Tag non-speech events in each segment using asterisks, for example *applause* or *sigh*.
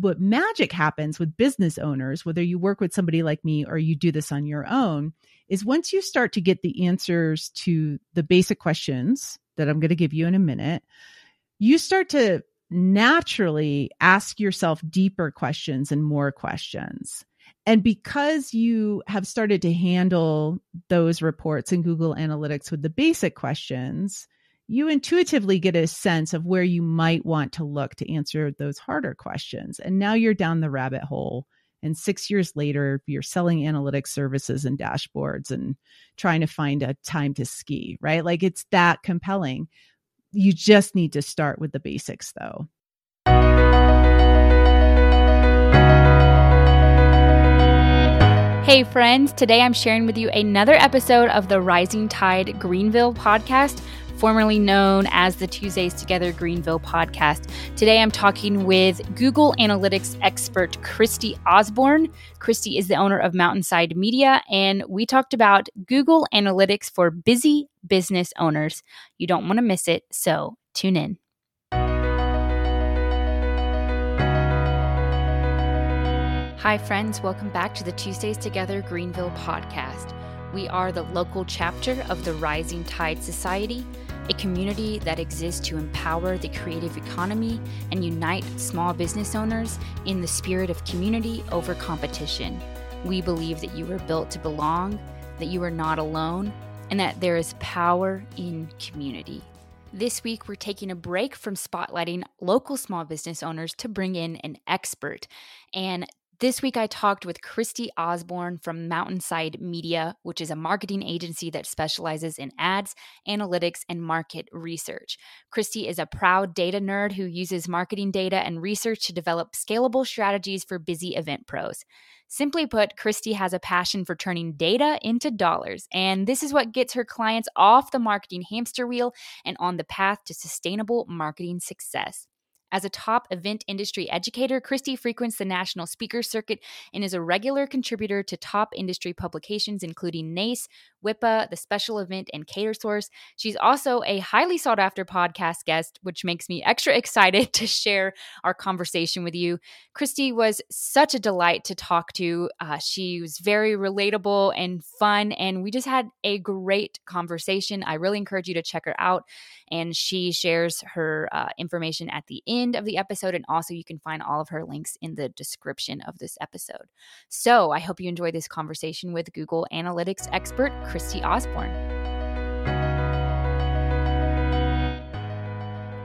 what magic happens with business owners, whether you work with somebody like me or you do this on your own, is once you start to get the answers to the basic questions that I'm going to give you in a minute, you start to naturally ask yourself deeper questions and more questions. And because you have started to handle those reports in Google Analytics with the basic questions, you intuitively get a sense of where you might want to look to answer those harder questions. And now you're down the rabbit hole. And six years later, you're selling analytics services and dashboards and trying to find a time to ski, right? Like it's that compelling. You just need to start with the basics, though. Hey, friends, today I'm sharing with you another episode of the Rising Tide Greenville podcast formerly known as the Tuesdays Together Greenville podcast. Today I'm talking with Google Analytics expert Christie Osborne. Christie is the owner of Mountainside Media, and we talked about Google Analytics for busy business owners. You don't want to miss it, so tune in. Hi, friends. Welcome back to the Tuesdays Together Greenville podcast. We are the local chapter of the Rising Tide Society a community that exists to empower the creative economy and unite small business owners in the spirit of community over competition. We believe that you were built to belong, that you are not alone, and that there is power in community. This week, we're taking a break from spotlighting local small business owners to bring in an expert. And this week, I talked with Christie Osborne from Mountainside Media, which is a marketing agency that specializes in ads, analytics, and market research. Christie is a proud data nerd who uses marketing data and research to develop scalable strategies for busy event pros. Simply put, Christie has a passion for turning data into dollars, and this is what gets her clients off the marketing hamster wheel and on the path to sustainable marketing success. As a top event industry educator, Christie frequents the national speaker circuit and is a regular contributor to top industry publications, including NACE, WIPA, the special event, and CaterSource. She's also a highly sought after podcast guest, which makes me extra *laughs* excited to share our conversation with you. Christie was such a delight to talk to. Uh, she was very relatable and fun, and we just had a great conversation. I really encourage you to check her out. And she shares her uh, information at the end end of the episode. And also, you can find all of her links in the description of this episode. So, I hope you enjoy this conversation with Google Analytics expert Christie Osborne.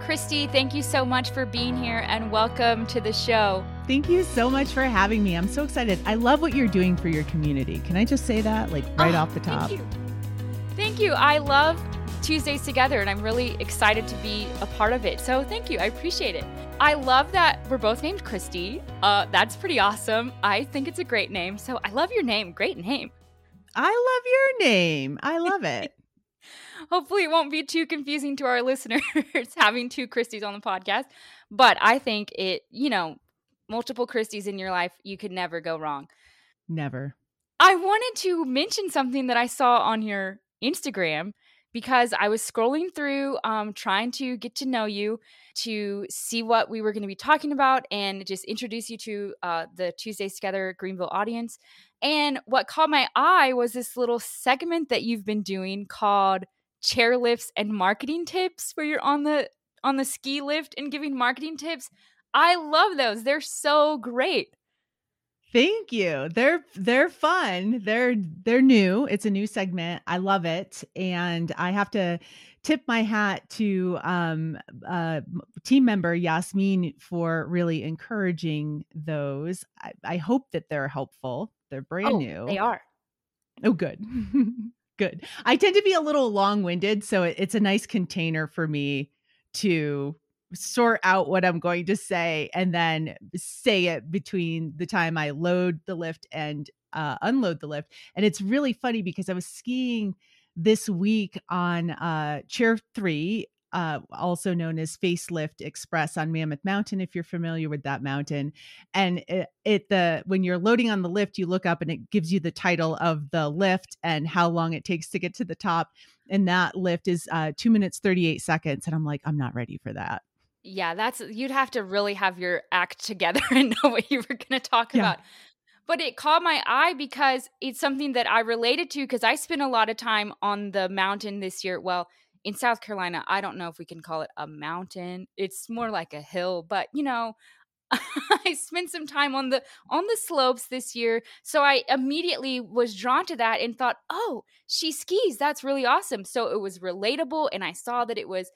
Christie, thank you so much for being here and welcome to the show. Thank you so much for having me. I'm so excited. I love what you're doing for your community. Can I just say that, like right oh, off the top? Thank you. Thank you. I love Tuesdays together, and I'm really excited to be a part of it. So thank you. I appreciate it. I love that we're both named Christy. Uh, that's pretty awesome. I think it's a great name. So I love your name. Great name. I love your name. I love it. *laughs* Hopefully, it won't be too confusing to our *laughs* listeners having two Christies on the podcast. But I think it, you know, multiple Christies in your life, you could never go wrong. Never. I wanted to mention something that I saw on your Instagram because I was scrolling through, um, trying to get to know you, to see what we were going to be talking about, and just introduce you to uh, the Tuesdays Together Greenville audience. And what caught my eye was this little segment that you've been doing called chairlifts and marketing tips, where you're on the on the ski lift and giving marketing tips. I love those; they're so great. Thank you. They're they're fun. They're they're new. It's a new segment. I love it, and I have to tip my hat to um, uh, team member Yasmin for really encouraging those. I, I, hope that they're helpful. They're brand oh, new. They are. Oh, good. *laughs* good. I tend to be a little long winded, so it, it's a nice container for me to sort out what I'm going to say and then say it between the time I load the lift and uh, unload the lift. And it's really funny because I was skiing this week on uh, Chair 3, uh, also known as Facelift Express on Mammoth Mountain, if you're familiar with that mountain. And it, it, the when you're loading on the lift, you look up and it gives you the title of the lift and how long it takes to get to the top. And that lift is uh, two minutes 38 seconds. And I'm like, I'm not ready for that. Yeah, that's you'd have to really have your act together *laughs* and know what you were going to talk yeah. about. But it caught my eye because it's something that I related to because I spent a lot of time on the mountain this year. Well, in South Carolina, I don't know if we can call it a mountain. It's more like a hill, but you know, *laughs* I spent some time on the on the slopes this year, so I immediately was drawn to that and thought, "Oh, she skis. That's really awesome." So it was relatable and I saw that it was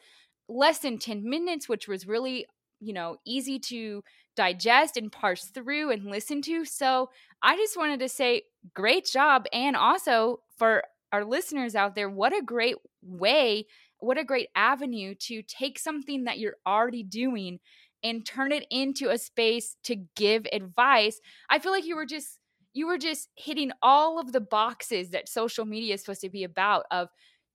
less than 10 minutes, which was really, you know, easy to digest and parse through and listen to. So I just wanted to say, great job. And also for our listeners out there, what a great way, what a great avenue to take something that you're already doing and turn it into a space to give advice. I feel like you were just you were just hitting all of the boxes that social media is supposed to be about of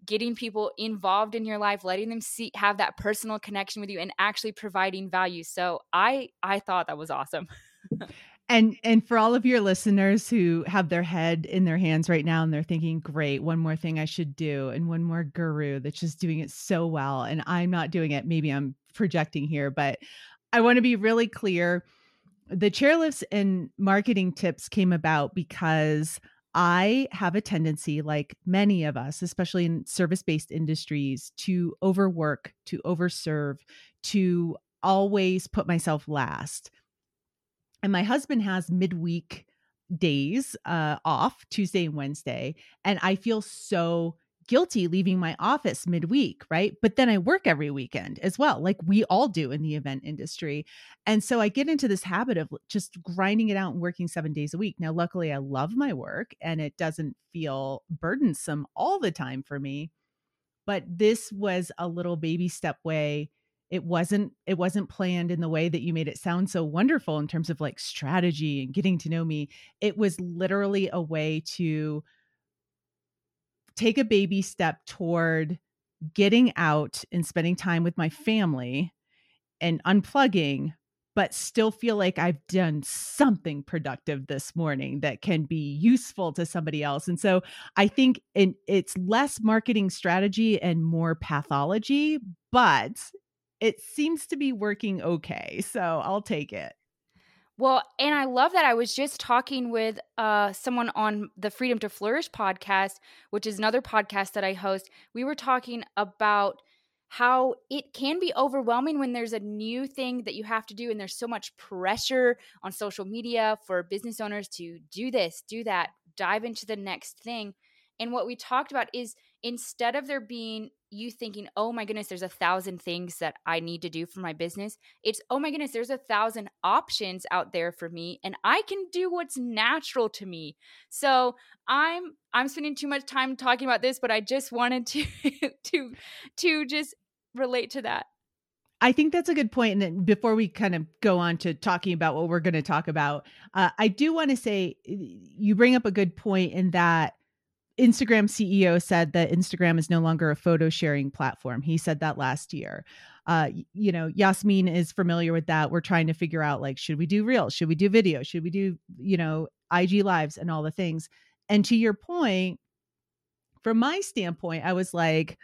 getting people involved in your life letting them see have that personal connection with you and actually providing value. So i i thought that was awesome. *laughs* And and for all of your listeners who have their head in their hands right now and they're thinking great one more thing i should do and one more guru that's just doing it so well and i'm not doing it maybe i'm projecting here but i want to be really clear. The chairlifts and marketing tips came about because I have a tendency, like many of us, especially in service based industries, to overwork, to overserve, to always put myself last. And my husband has midweek days uh, off, Tuesday and Wednesday. And I feel so guilty leaving my office midweek, right? But then I work every weekend as well, like we all do in the event industry. And so I get into this habit of just grinding it out and working seven days a week. Now, luckily, I love my work and it doesn't feel burdensome all the time for me. But this was a little baby step way it wasn't it wasn't planned in the way that you made it sound so wonderful in terms of like strategy and getting to know me it was literally a way to take a baby step toward getting out and spending time with my family and unplugging but still feel like I've done something productive this morning that can be useful to somebody else. And so I think in, it's less marketing strategy and more pathology, but it seems to be working okay. So I'll take it. Well, and I love that I was just talking with uh, someone on the Freedom to Flourish podcast, which is another podcast that I host. We were talking about how it can be overwhelming when there's a new thing that you have to do and there's so much pressure on social media for business owners to do this, do that, dive into the next thing. And what we talked about is instead of there being you thinking, oh my goodness, there's a thousand things that I need to do for my business, it's, oh my goodness, there's a thousand options out there for me and I can do what's natural to me. So I'm I'm spending too much time talking about this, but I just wanted to *laughs* to to just relate to that. I think that's a good point. And then before we kind of go on to talking about what we're going to talk about, uh, I do want to say you bring up a good point in that Instagram CEO said that Instagram is no longer a photo sharing platform. He said that last year. Uh, you know, Yasmin is familiar with that. We're trying to figure out like, should we do reels? Should we do video? Should we do, you know, IG lives and all the things? And to your point, from my standpoint, I was like,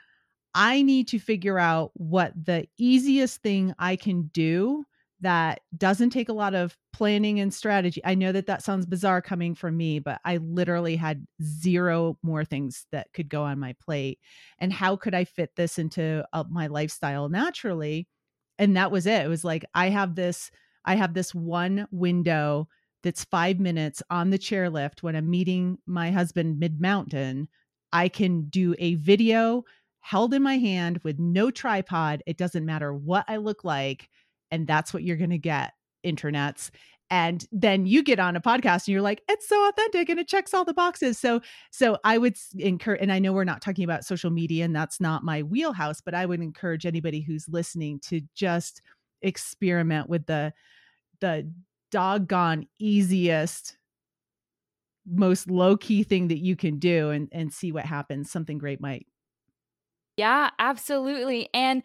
I need to figure out what the easiest thing I can do that doesn't take a lot of planning and strategy. I know that that sounds bizarre coming from me, but I literally had zero more things that could go on my plate. And how could I fit this into uh, my lifestyle naturally? And that was it. It was like I have this I have this one window that's 5 minutes on the chairlift when I'm meeting my husband mid-mountain. I can do a video held in my hand with no tripod. It doesn't matter what I look like and that's what you're going to get internets and then you get on a podcast and you're like it's so authentic and it checks all the boxes. So so i would encourage and i know we're not talking about social media and that's not my wheelhouse but i would encourage anybody who's listening to just experiment with the the doggone easiest most low key thing that you can do and and see what happens. Something great might. Yeah absolutely and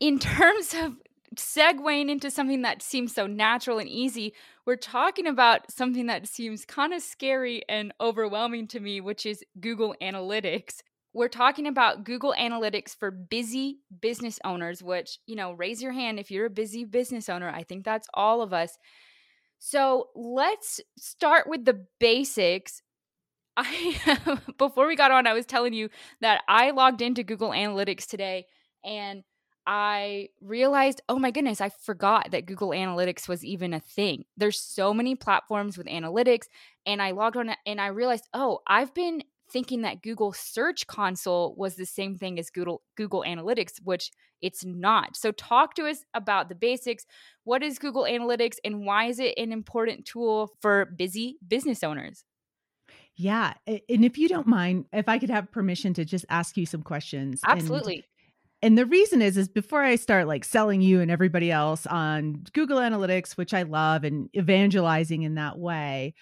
in *laughs* terms of segueing into something that seems so natural and easy, we're talking about something that seems kind of scary and overwhelming to me, which is Google Analytics. we're talking about Google Analytics for busy business owners, which, you know, raise your hand if you're a busy business owner. I think that's all of us. So let's start with the basics. I *laughs* before we got on, I was telling you that I logged into Google Analytics today and I realized, oh my goodness, I forgot that Google Analytics was even a thing. There's so many platforms with analytics, and I logged on and I realized, oh, I've been thinking that Google Search Console was the same thing as Google Google Analytics, which it's not. So talk to us about the basics. What is Google Analytics and why is it an important tool for busy business owners? Yeah, and if you don't mind, if I could have permission to just ask you some questions. Absolutely. And, the reason is is before I start like selling you and everybody else on Google Analytics, which I love and evangelizing in that way,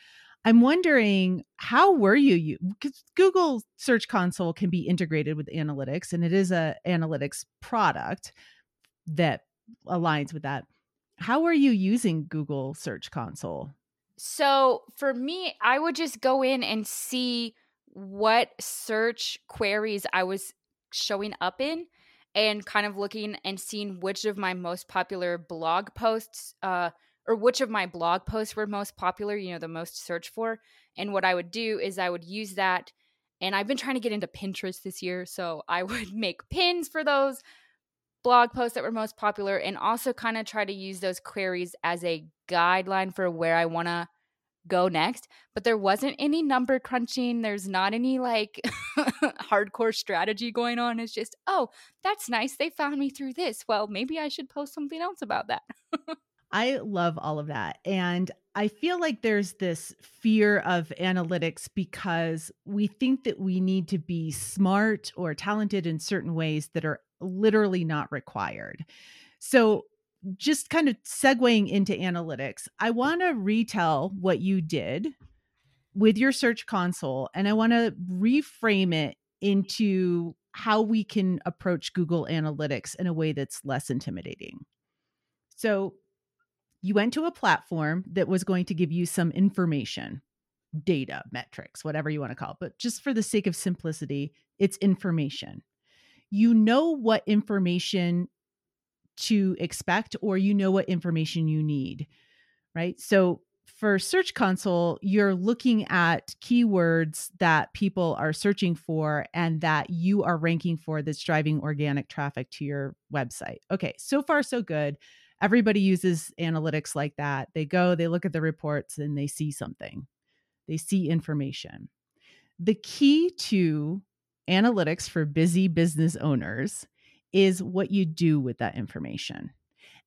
I'm wondering how were you you because Google Search Console can be integrated with analytics and it is a analytics product that aligns with that. How are you using Google Search Console? So for me, I would just go in and see what search queries I was showing up in and kind of looking and seeing which of my most popular blog posts uh, or which of my blog posts were most popular, you know, the most searched for. And what I would do is I would use that. And I've been trying to get into Pinterest this year. So I would *laughs* make pins for those blog posts that were most popular and also kind of try to use those queries as a guideline for where I want to go next. But there wasn't any number crunching. There's not any like *laughs* hardcore strategy going on. It's just, oh, that's nice. They found me through this. Well, maybe I should post something else about that. *laughs* I love all of that. And I feel like there's this fear of analytics because we think that we need to be smart or talented in certain ways that are literally not required. So, just kind of segueing into analytics, I want to retell what you did with your search console and I want to reframe it into how we can approach Google Analytics in a way that's less intimidating. So, you went to a platform that was going to give you some information, data, metrics, whatever you want to call it. But just for the sake of simplicity, it's information. You know what information to expect, or you know what information you need, right? So for Search Console, you're looking at keywords that people are searching for and that you are ranking for that's driving organic traffic to your website. Okay, so far, so good everybody uses analytics like that. They go, they look at the reports and they see something, they see information. The key to analytics for busy business owners is what you do with that information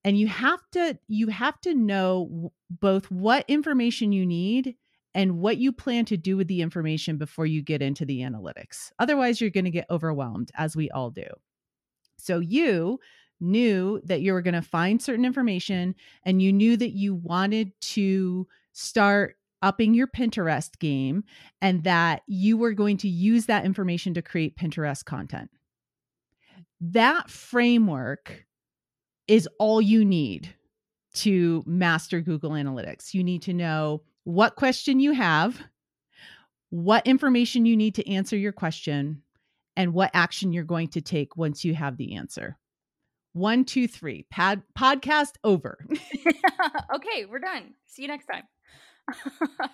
and you have to you have to know both what information you need and what you plan to do with the information before you get into the analytics otherwise you're going to get overwhelmed as we all do so you knew that you were going to find certain information and you knew that you wanted to start upping your Pinterest game and that you were going to use that information to create Pinterest content. That framework is all you need to master Google Analytics. You need to know what question you have, what information you need to answer your question, and what action you're going to take once you have the answer. One, two, three. Pad podcast over. *laughs* okay, we're done. See you next time. *laughs*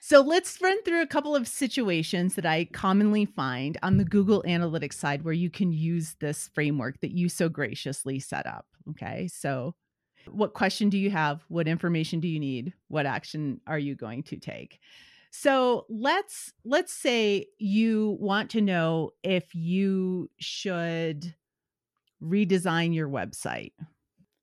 so let's run through a couple of situations that I commonly find on the Google Analytics side where you can use this framework that you so graciously set up. Okay. So what question do you have? What information do you need? What action are you going to take? So let's let's say you want to know if you should redesign your website,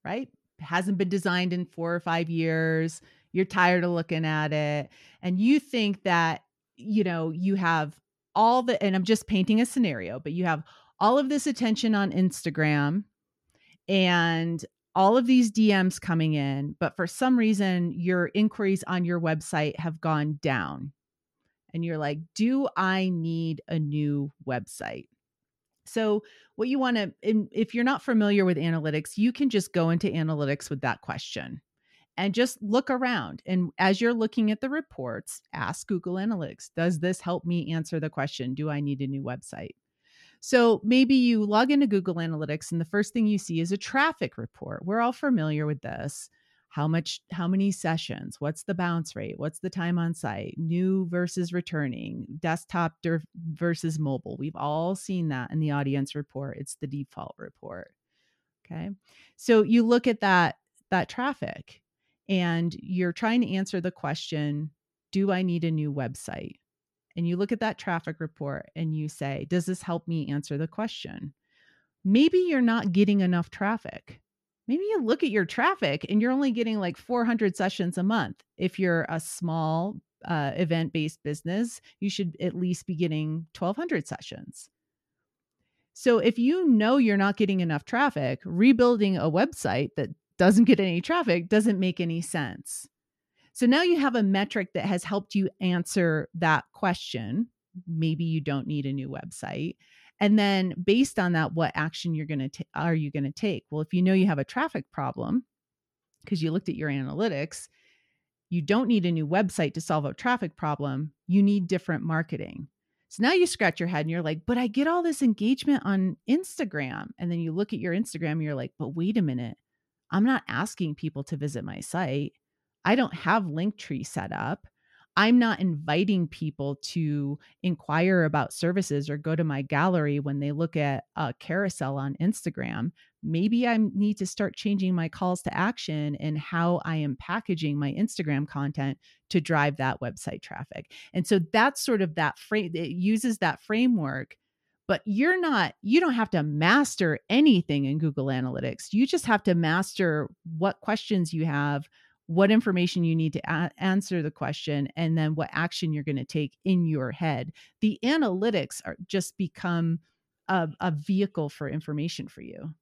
right? Hasn't been designed in four or five years. You're tired of looking at it. And you think that, you know, you have all the, and I'm just painting a scenario, but you have all of this attention on Instagram and all of these DMs coming in, but for some reason, your inquiries on your website have gone down. And you're like, do I need a new website? So, what you want to, if you're not familiar with analytics, you can just go into analytics with that question and just look around. And as you're looking at the reports, ask Google Analytics, does this help me answer the question? Do I need a new website? So maybe you log into Google Analytics and the first thing you see is a traffic report. We're all familiar with this. How much, how many sessions? What's the bounce rate? What's the time on site? New versus returning, desktop versus mobile. We've all seen that in the audience report. It's the default report. Okay. So you look at that that traffic and you're trying to answer the question, do I need a new website? And you look at that traffic report and you say, does this help me answer the question? Maybe you're not getting enough traffic. Maybe you look at your traffic and you're only getting like 400 sessions a month. If you're a small uh, event based business, you should at least be getting 1,200 sessions. So if you know you're not getting enough traffic, rebuilding a website that doesn't get any traffic doesn't make any sense. So now you have a metric that has helped you answer that question. Maybe you don't need a new website. And then based on that, what action you're going to are you going to take? Well, if you know you have a traffic problem because you looked at your analytics, you don't need a new website to solve a traffic problem. You need different marketing. So now you scratch your head and you're like, but I get all this engagement on Instagram. And then you look at your Instagram and you're like, but wait a minute. I'm not asking people to visit my site. I don't have Linktree set up. I'm not inviting people to inquire about services or go to my gallery when they look at a carousel on Instagram. Maybe I need to start changing my calls to action and how I am packaging my Instagram content to drive that website traffic. And so that's sort of that frame, it uses that framework but you're not you don't have to master anything in google analytics. You just have to master what questions you have what information you need to a- answer the question and then what action you're going to take in your head. The analytics are just become a, a vehicle for information for you.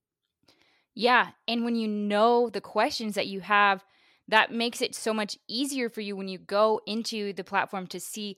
Yeah and when you know the questions that you have that makes it so much easier for you when you go into the platform to see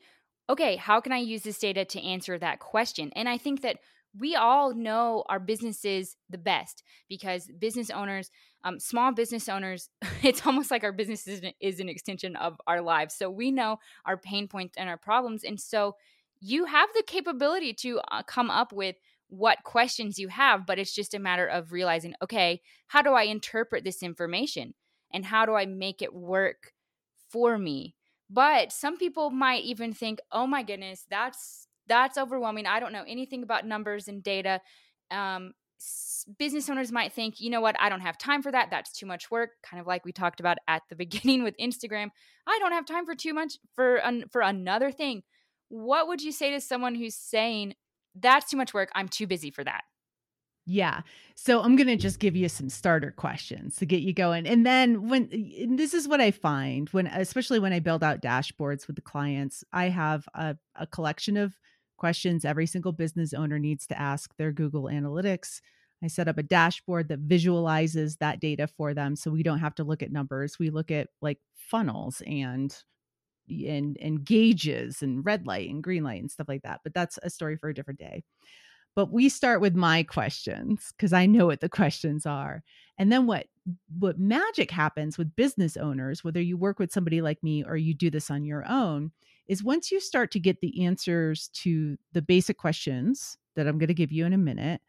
okay, how can I use this data to answer that question? And I think that we all know our businesses the best because business owners, um, small business owners, *laughs* it's almost like our business is an, is an extension of our lives. So we know our pain points and our problems. And so you have the capability to uh, come up with what questions you have, but it's just a matter of realizing, okay, how do I interpret this information? And how do I make it work for me? But some people might even think, "Oh my goodness, that's that's overwhelming. I don't know anything about numbers and data." Um, business owners might think, "You know what? I don't have time for that. That's too much work." Kind of like we talked about at the *laughs* beginning with Instagram. I don't have time for too much for an, for another thing. What would you say to someone who's saying, "That's too much work. I'm too busy for that"? Yeah. So I'm going to just give you some starter questions to get you going. And then when and this is what I find when especially when I build out dashboards with the clients, I have a, a collection of questions every single business owner needs to ask their Google Analytics. I set up a dashboard that visualizes that data for them so we don't have to look at numbers. We look at like funnels and and and gauges and red light and green light and stuff like that. But that's a story for a different day. But we start with my questions because I know what the *laughs* questions are. And then what what magic happens with business owners, whether you work with somebody like me or you do this on your own, is once you start to get the answers to the basic questions that I'm going to give you in a minute,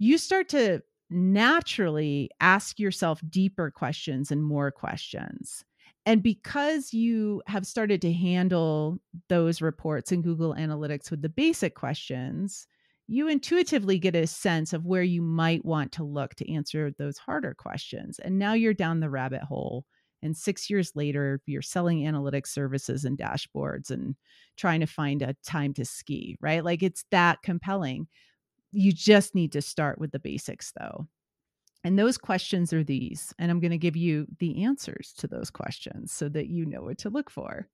you start to naturally ask yourself deeper questions and more questions. And because you have started to handle those reports in Google Analytics with the basic questions, you intuitively get a sense of where you might want to look to answer those harder questions. And now you're down the rabbit hole. And six years later, you're selling analytics services and dashboards and trying to find a time to ski, right? Like it's that compelling. You just need to start with the basics, though. And those questions are these. And I'm going to give you the answers to those questions so that you know what to look for.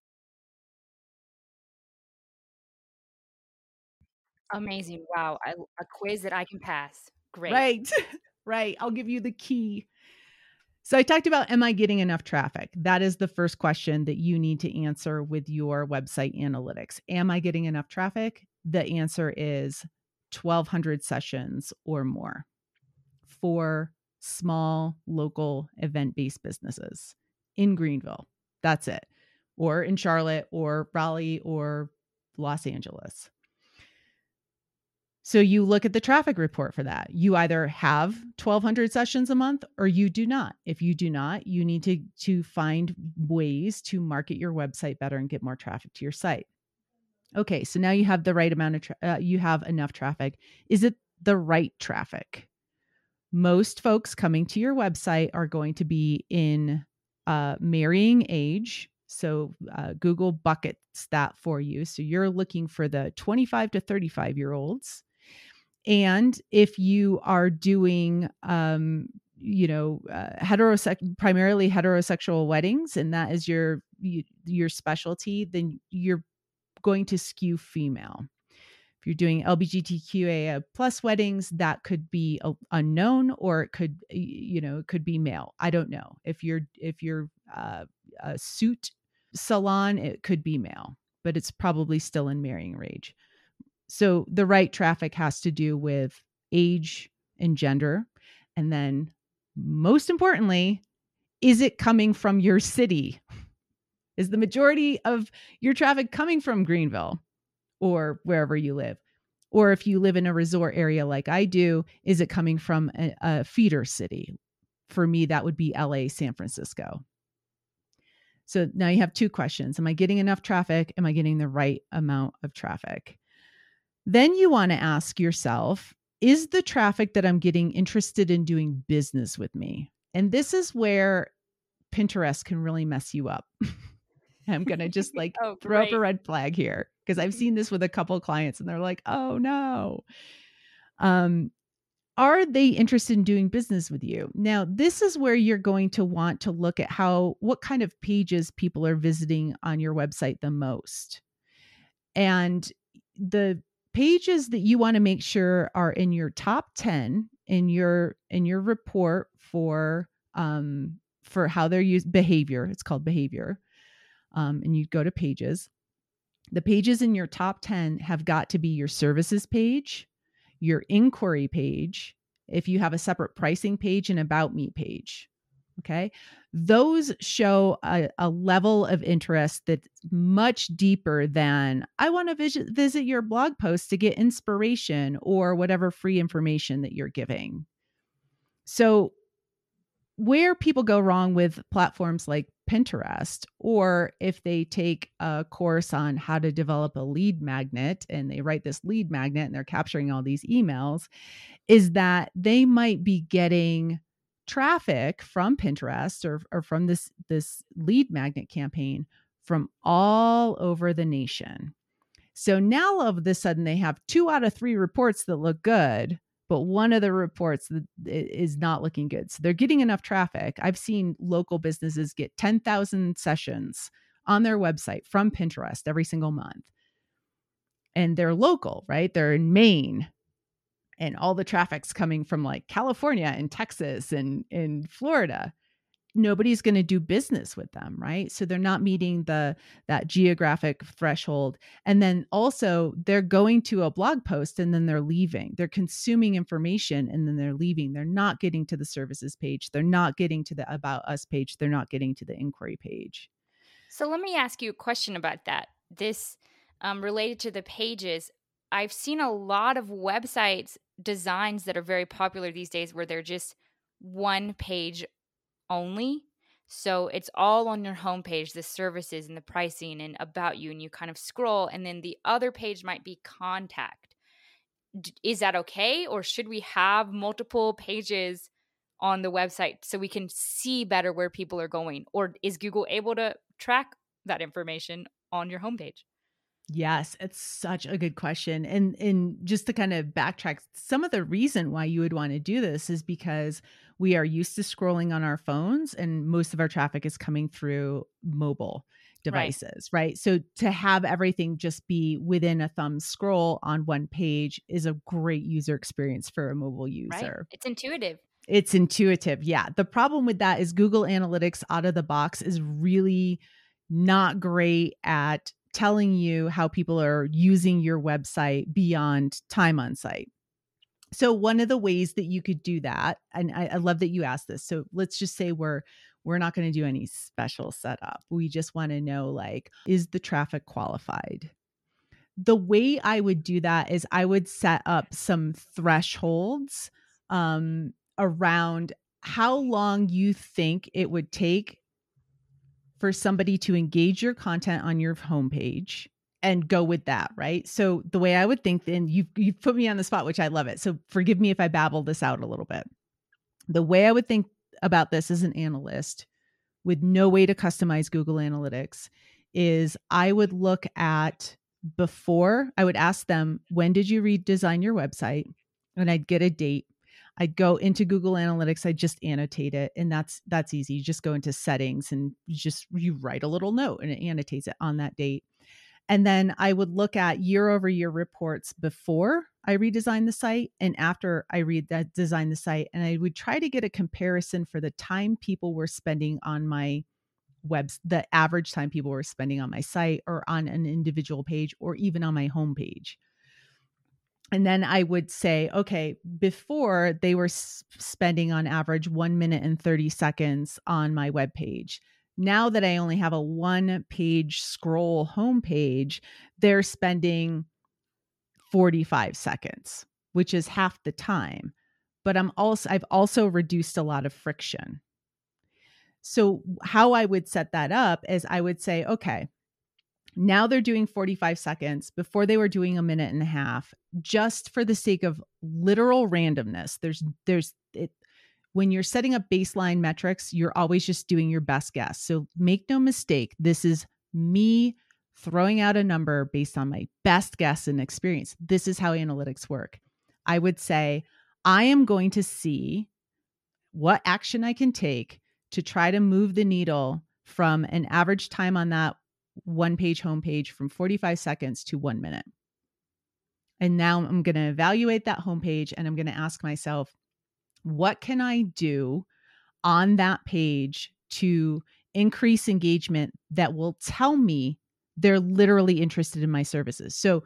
Amazing. Wow. I, a quiz that I can pass. Great. Right. *laughs* right. I'll give you the key. So I talked about am I getting enough traffic? That is the first question that you need to answer with your website analytics. Am I getting enough traffic? The answer is 1200 sessions or more for small local event-based businesses in Greenville. That's it. Or in Charlotte or Raleigh or Los Angeles. So you look at the traffic report for that. You either have 1200 sessions a month or you do not. If you do not, you need to to find ways to market your website better and get more traffic to your site. Okay, so now you have the right amount of tra- uh, you have enough traffic. Is it the right traffic? Most folks coming to your website are going to be in uh, marrying age so uh, Google buckets that for you. So you're looking for the 25 to 35 year olds. And if you are doing, um, you know, uh, heterosexual, primarily heterosexual weddings, and that is your your specialty, then you're going to skew female. If you're doing LGBTQIA plus weddings, that could be a, unknown, or it could, you know, it could be male. I don't know. If you're if you're uh, a suit salon, it could be male, but it's probably still in marrying rage. So the right traffic has to do with age and gender. And then most importantly, is it coming from your city? Is the majority of your traffic coming from Greenville or wherever you live? Or if you live in a resort area like I do, is it coming from a, a feeder city? For me, that would be LA, San Francisco. So now you have two questions Am I getting enough traffic? Am I getting the right amount of traffic? Then you want to ask yourself Is the traffic that I'm getting interested in doing business with me? And this is where Pinterest can really mess you up. *laughs* I'm going to just *laughs* like oh, throw up a red flag here because I've seen this with a couple clients and they're like, oh no. Um, are they interested in doing business with you? Now, this is where you're going to want to look at how, what kind of pages people are visiting on your website the most. And the pages that you want to make sure are in your top 10 in your in your report for um for how they're used behavior it's called behavior um, and you go to pages the pages in your top 10 have got to be your services page your inquiry page, if you have a separate pricing page and about me page. Okay. Those show a, a, level of interest that's much deeper than I want to visit, visit your blog post to get inspiration or whatever free information that you're giving. So, where people go wrong with platforms like Pinterest, or if they take a course on how to develop a lead magnet and they write this lead magnet and they're capturing all these emails, is that they might be getting traffic from Pinterest or, or from this, this lead magnet campaign from all over the nation. So now all of a sudden they have two out of three reports that look good, but one of the reports is not looking good. So they're getting enough traffic. I've seen local businesses get 10,000 sessions on their website from Pinterest every single month. And they're local, right? They're in Maine. And all the traffic's coming from like California and Texas and in Florida nobody's going to do business with them right? So they're not meeting the that geographic threshold. And then also they're going to a blog post and then they're leaving. They're consuming information and then they're leaving. They're not getting to the services page. They're not getting to the about us page. They're not getting to the inquiry page. So let me ask you a question about that. This um, related to the pages i've seen a lot of websites designs that are very popular these days where they're just one page only. So it's all on your homepage, the services and the pricing and about you, and you kind of scroll, and then the other page might be contact. is that okay? Or should we have multiple pages on the website so we can see better where people are going? Or is Google able to track that information on your homepage? Yes, it's such a good question. And and just to kind of backtrack, some of the reason why you would want to do this is because we are used to scrolling on our phones and most of our traffic is coming through mobile devices, right. right? So to have everything just be within a thumb scroll on one page is a great user experience for a mobile user. Right. It's intuitive. It's intuitive. Yeah. The problem with that is Google Analytics out of the box is really not great at telling you how people are using your website beyond time on site. So one of the ways that you could do that, and I, I love that you asked this. So let's just say we're we're not going to do any special setup. We just want to know like, is the traffic qualified? the way I would do that is I would set up some thresholds um, around how long you think it would take for somebody to engage your content on your homepage and go with that, right? So the way I would think, then you you put me on the spot, which I love it. So forgive me if I babble this out a little bit. The way I would think about this as an analyst with no way to customize Google Analytics is I would look at before, I would ask them, when did you redesign your website? And I'd get a date. I'd go into Google Analytics, I just annotate it, and that's that's easy. You just go into settings and you just you write a little note and it annotates it on that date. And then I would look at year over year reports before I redesigned the site and after I read that design the site. And I would try to get a comparison for the time people were spending on my webs, the average time people were spending on my site or on an individual page or even on my homepage. And then I would say, okay, before they were spending on average one minute and 30 seconds on my web page now that I only have a one page scroll homepage, they're spending 45 seconds, which is half the time. But I'm also I've also reduced a lot of friction. So how I would set that up is I would say, okay, now they're doing 45 seconds before they were doing a minute and a half just for the sake of literal randomness. There's there's it when you're setting up baseline metrics, you're always just doing your best guess. So make no mistake, this is me throwing out a number based on my best guess and experience. This is how analytics work. I would say, I am going to see what action I can take to try to move the needle from an average time on that one page homepage from 45 seconds to one minute. And now I'm going to evaluate that homepage and I'm going to ask myself, what can I do on that page to increase engagement that will tell me they're literally interested in my services? So,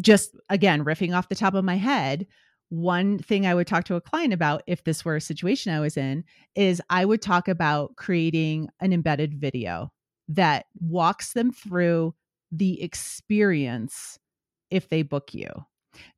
just again, riffing off the top of my head, one thing I would talk to a client about if this were a situation I was in is I would talk about creating an embedded video that walks them through the experience if they book you.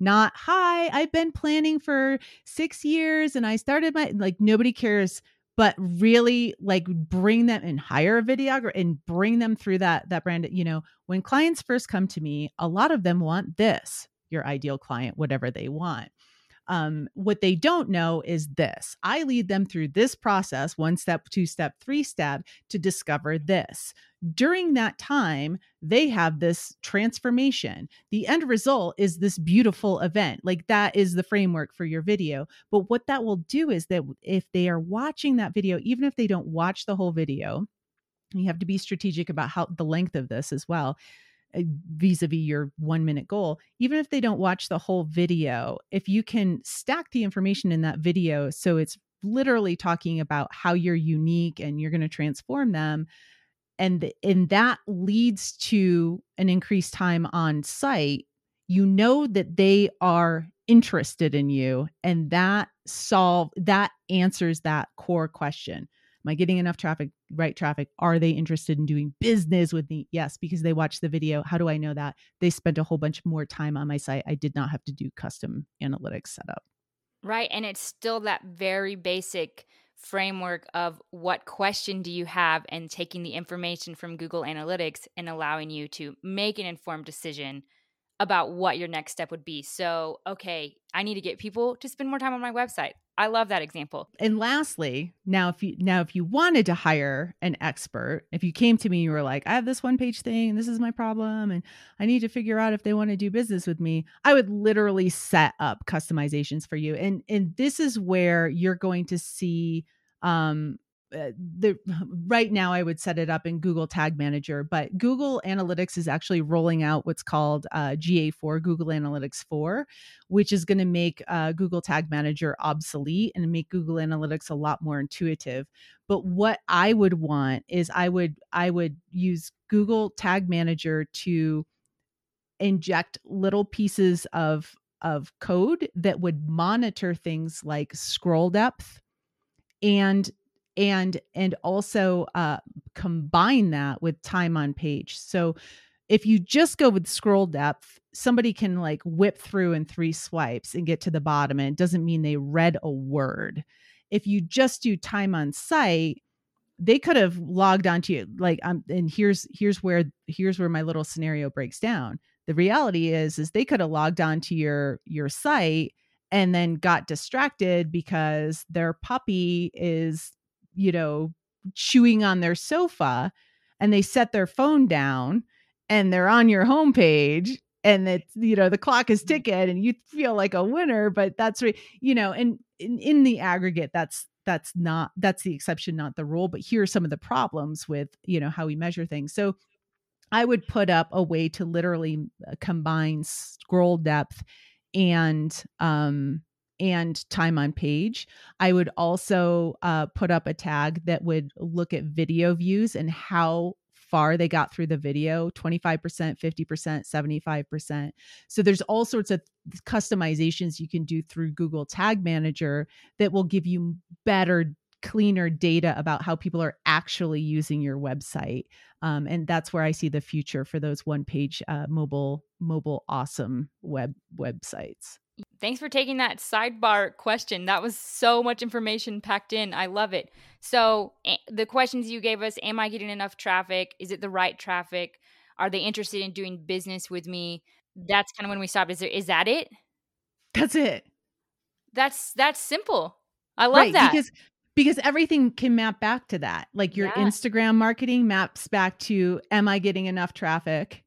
Not hi i've been planning for six years and i started my like nobody cares but really like bring them and hire a videographer and bring them through that that brand you know when clients first come to me a lot of them want this your ideal client whatever they want um, what they don't know is this I lead them through this process one step, two step, three step to discover this. During that time, they have this transformation. The end result is this beautiful event. Like that is the framework for your video. But what that will do is that if they are watching that video, even if they don't watch the whole video, you have to be strategic about how the length of this as well vis a vis your one minute goal, even if they don't watch the whole video, if you can stack the information in that video so it's literally talking about how you're unique and you're going to transform them and and that leads to an increased time on site you know that they are interested in you and that solve that answers that core question Am I getting enough traffic, right traffic? Are they interested in doing business with me? Yes, because they watched the video. How do I know that? They spent a whole bunch more time on my site. I did not have to do custom analytics setup. Right. And it's still that very basic framework of what question do you have and taking the information from Google Analytics and allowing you to make an informed decision about what your next step would be. So, okay, I need to get people to spend more time on my website. I love that example. And lastly, now if you now if you wanted to hire an expert, if you came to me you were like, I have this one page thing, and this is my problem and I need to figure out if they want to do business with me, I would literally set up customizations for you. And and this is where you're going to see um the *laughs* right now I would set it up in Google Tag Manager, but Google Analytics is actually rolling out what's called uh, GA4, Google Analytics 4, which is going to make uh, Google Tag Manager obsolete and make Google Analytics a lot more intuitive. But what I would want is I would I would use Google Tag Manager to inject little pieces of of code that would monitor things like scroll depth and and and also uh, combine that with time on page so if you just go with scroll depth, somebody can like whip through in three swipes and get to the bottom, and it doesn't mean they read a word. If you just do time on site, they could have logged onto you like um and here's here's where here's where my little scenario breaks down the reality is is they could have logged onto your your site and then got distracted because their puppy is you know chewing on their sofa and they set their phone down and they're on your homepage and that you know the clock is ticking and you feel like a winner but that's right you know and in, in the aggregate that's that's not that's the exception not the rule but here are some of the problems with you know how we measure things. So i would put up a way to literally uh, combine scroll depth and um and time on page. I would also uh, put up a tag that would look at video views and how far they got through the video 25%, 50%, 75%. So there's all sorts of customizations you can do through Google Tag Manager that will give you better cleaner data about how people are actually using your website um, and that's where i see the future for those one page uh, mobile mobile awesome web websites Thanks for taking that sidebar question. That was so much information packed in. I love it. So, the questions you gave us Am I getting enough traffic? Is it the right traffic? Are they interested in doing business with me? That's kind of when we stop. Is there is that it? That's it. That's that's simple. I love right, that. Because because everything can map back to that. Like your yeah. Instagram marketing maps back to am I getting enough traffic?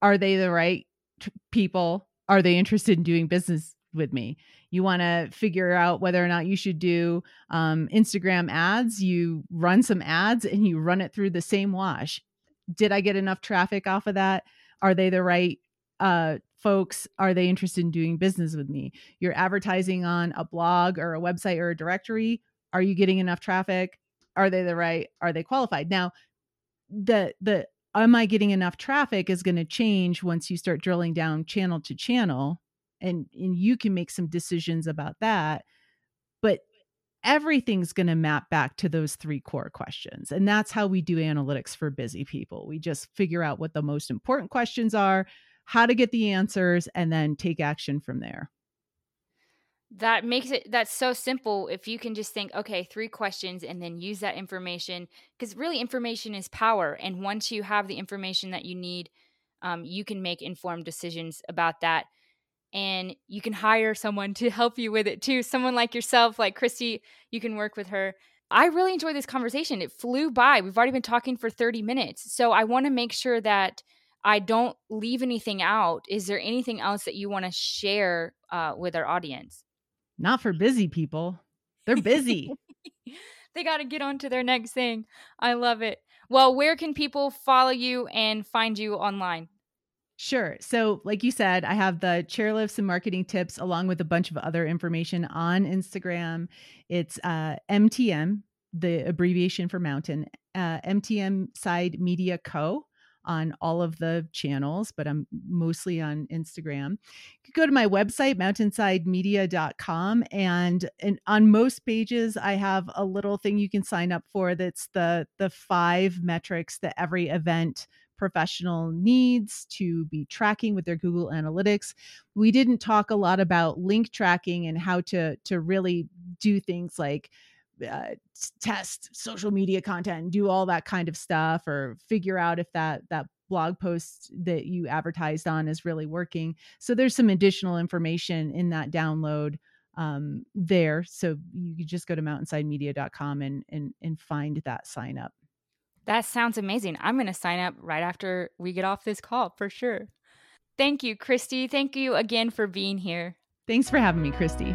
Are they the right t- people? Are they interested in doing business with me? You want to figure out whether or not you should do um, instagram ads you run some ads and you run it through the same wash. Did i get enough traffic off of that? Are they the right uh, folks? Are they interested in doing business with me? You're advertising on a blog or a website or a directory. Are you getting enough traffic? Are they the right are they qualified? Now the the am I getting enough traffic is going to change once you start drilling down channel to channel and and you can make some decisions about that but everything's going to map back to those three core questions and that's how we do analytics for busy people. We just figure out what the most important questions are how to get the answers and then take action from there that makes it that's so simple if you can just think okay three questions and then use that information because really information is power and once you have the information that you need um, you can make informed decisions about that and you can hire someone to *laughs* help you with it too someone like yourself like Christie you can work with her. I really enjoyed this conversation it flew by we've already been talking for 30 minutes so i want to make sure that i don't leave anything out is there anything else that you want to share uh, with our audience not for busy people. They're busy. *laughs* they got to get on to their next thing. I love it. Well, where can people follow you and find you online? Sure. So, like you said, I have the chairlifts and marketing tips along with a bunch of other information on Instagram. It's uh, MTN, the abbreviation for mountain, uh, MTN Side Media Co on all of the channels, but I'm mostly on Instagram. You can go to my website, mountainsidemedia.com, and, and on most pages, I have a little thing you can sign up for that's the the five metrics that every event professional needs to be tracking with their Google Analytics. We didn't talk a lot about link tracking and how to to really do things like uh, test social media content and do all that kind of stuff or figure out if that that blog post that you advertised on is really working. So there's some additional information in that download um, there. So you can just go to mountainsidemedia.com and and and find that sign up. That sounds amazing. I'm going to sign up right after we get off this call for sure. Thank you Christie. Thank you again for being here. Thanks for having me Christi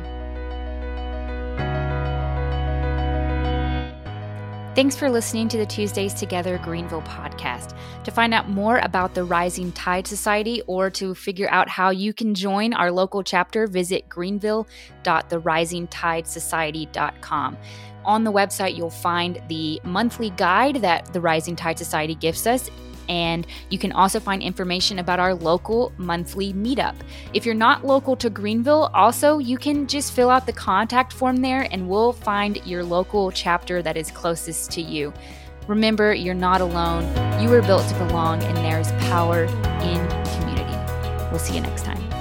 Thanks for listening to the Tuesdays Together Greenville podcast. To find out more about the Rising Tide Society or to figure out how you can join our local chapter, visit greenville.therisingtidesociety.com. On the website, you'll find the monthly guide that the Rising Tide Society gives us and you can also find information about our local monthly meetup. If you're not local to Greenville, also you can just fill out the contact form there and we'll find your local chapter that is closest to you. Remember, you're not alone. You were built to belong, and there is power in community. We'll see you next time.